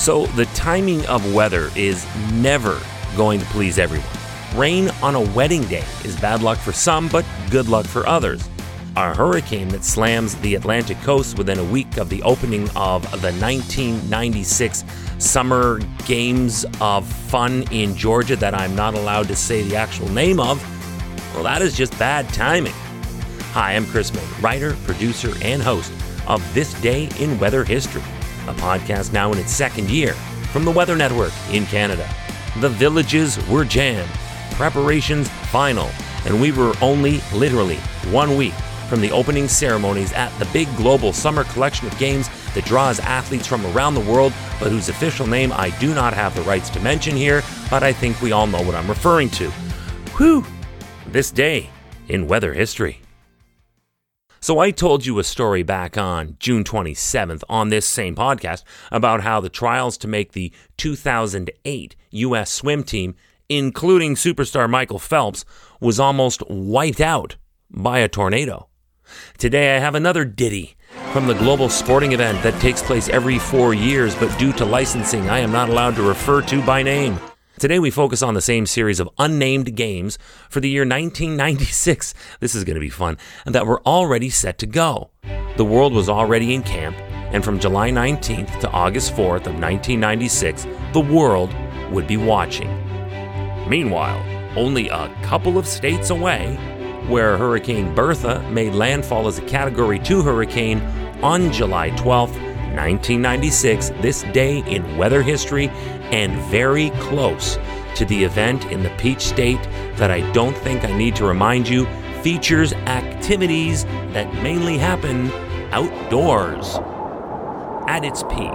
So, the timing of weather is never going to please everyone. Rain on a wedding day is bad luck for some, but good luck for others. A hurricane that slams the Atlantic coast within a week of the opening of the 1996 Summer Games of Fun in Georgia, that I'm not allowed to say the actual name of, well, that is just bad timing. Hi, I'm Chris May, writer, producer, and host of This Day in Weather History, a podcast now in its second year from the Weather Network in Canada. The villages were jammed, preparations final, and we were only literally one week from the opening ceremonies at the big global summer collection of games that draws athletes from around the world, but whose official name I do not have the rights to mention here, but I think we all know what I'm referring to. Whew! This day in weather history. So, I told you a story back on June 27th on this same podcast about how the trials to make the 2008 U.S. swim team, including superstar Michael Phelps, was almost wiped out by a tornado. Today, I have another ditty from the global sporting event that takes place every four years, but due to licensing, I am not allowed to refer to by name. Today, we focus on the same series of unnamed games for the year 1996. This is going to be fun, and that were already set to go. The world was already in camp, and from July 19th to August 4th of 1996, the world would be watching. Meanwhile, only a couple of states away, where Hurricane Bertha made landfall as a Category 2 hurricane on July 12th, 1996, this day in weather history, and very close to the event in the Peach State that I don't think I need to remind you features activities that mainly happen outdoors. At its peak,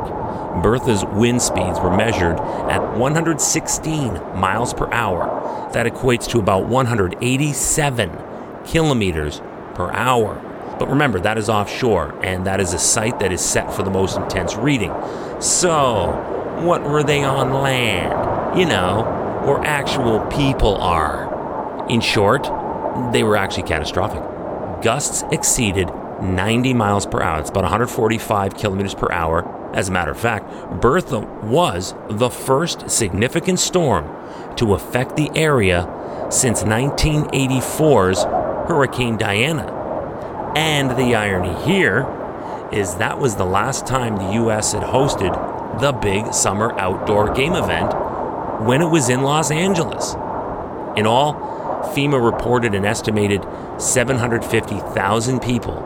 Bertha's wind speeds were measured at 116 miles per hour. That equates to about 187 kilometers per hour. But remember, that is offshore, and that is a site that is set for the most intense reading. So, what were they on land? You know, where actual people are. In short, they were actually catastrophic. Gusts exceeded 90 miles per hour. It's about 145 kilometers per hour. As a matter of fact, Bertha was the first significant storm to affect the area since 1984's Hurricane Diana. And the irony here is that was the last time the US had hosted the big summer outdoor game event when it was in Los Angeles. In all, FEMA reported an estimated 750,000 people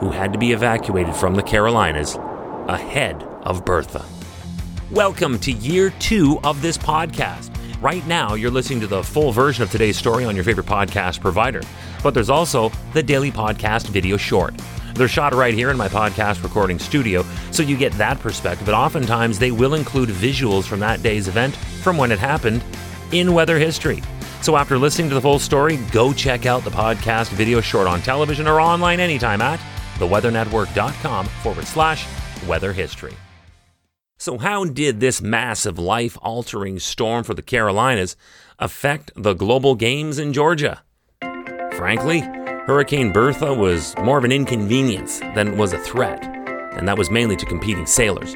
who had to be evacuated from the Carolinas ahead of Bertha. Welcome to year two of this podcast. Right now, you're listening to the full version of today's story on your favorite podcast provider, but there's also the daily podcast video short. They're shot right here in my podcast recording studio, so you get that perspective, but oftentimes they will include visuals from that day's event from when it happened in weather history. So after listening to the full story, go check out the podcast video short on television or online anytime at theweathernetwork.com forward slash weather history. So, how did this massive life altering storm for the Carolinas affect the global games in Georgia? Frankly, Hurricane Bertha was more of an inconvenience than it was a threat, and that was mainly to competing sailors.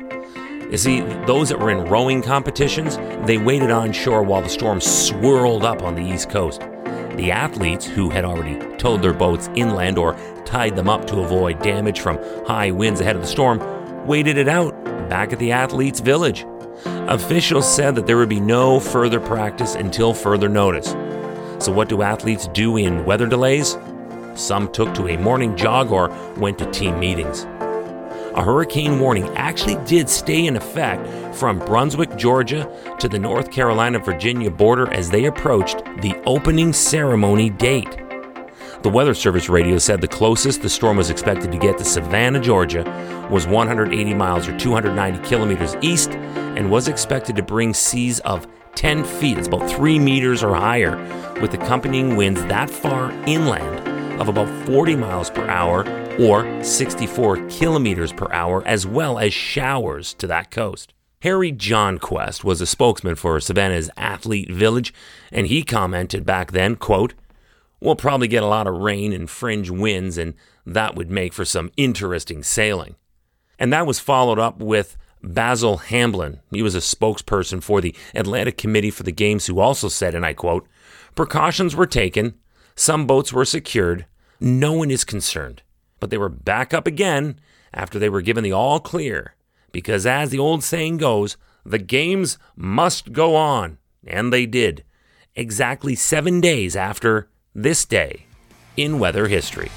You see, those that were in rowing competitions, they waited on shore while the storm swirled up on the east coast. The athletes, who had already towed their boats inland or tied them up to avoid damage from high winds ahead of the storm, waited it out back at the athletes' village. Officials said that there would be no further practice until further notice. So, what do athletes do in weather delays? Some took to a morning jog or went to team meetings. A hurricane warning actually did stay in effect from Brunswick, Georgia to the North Carolina Virginia border as they approached the opening ceremony date. The Weather Service radio said the closest the storm was expected to get to Savannah, Georgia, was 180 miles or 290 kilometers east and was expected to bring seas of 10 feet, it's about 3 meters or higher, with accompanying winds that far inland of about 40 miles per hour or 64 kilometers per hour, as well as showers to that coast. Harry John Quest was a spokesman for Savannah's Athlete Village, and he commented back then, quote, We'll probably get a lot of rain and fringe winds, and that would make for some interesting sailing. And that was followed up with Basil Hamblin, he was a spokesperson for the Atlanta Committee for the Games, who also said, and I quote, Precautions were taken, some boats were secured, no one is concerned. But they were back up again after they were given the all clear, because as the old saying goes, the games must go on. And they did, exactly seven days after this day in weather history.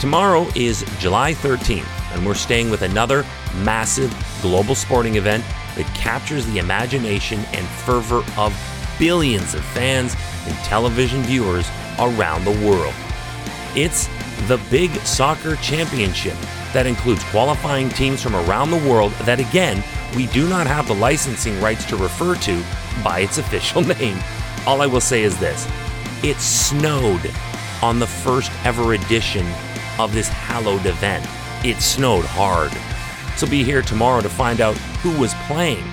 Tomorrow is July 13th, and we're staying with another massive global sporting event that captures the imagination and fervor of billions of fans and television viewers around the world. It's the Big Soccer Championship that includes qualifying teams from around the world that, again, we do not have the licensing rights to refer to by its official name. All I will say is this it snowed on the first ever edition of this hallowed event. It snowed hard. So be here tomorrow to find out who was playing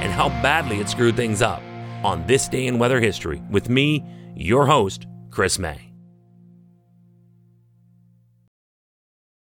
and how badly it screwed things up on this day in weather history with me, your host, Chris May.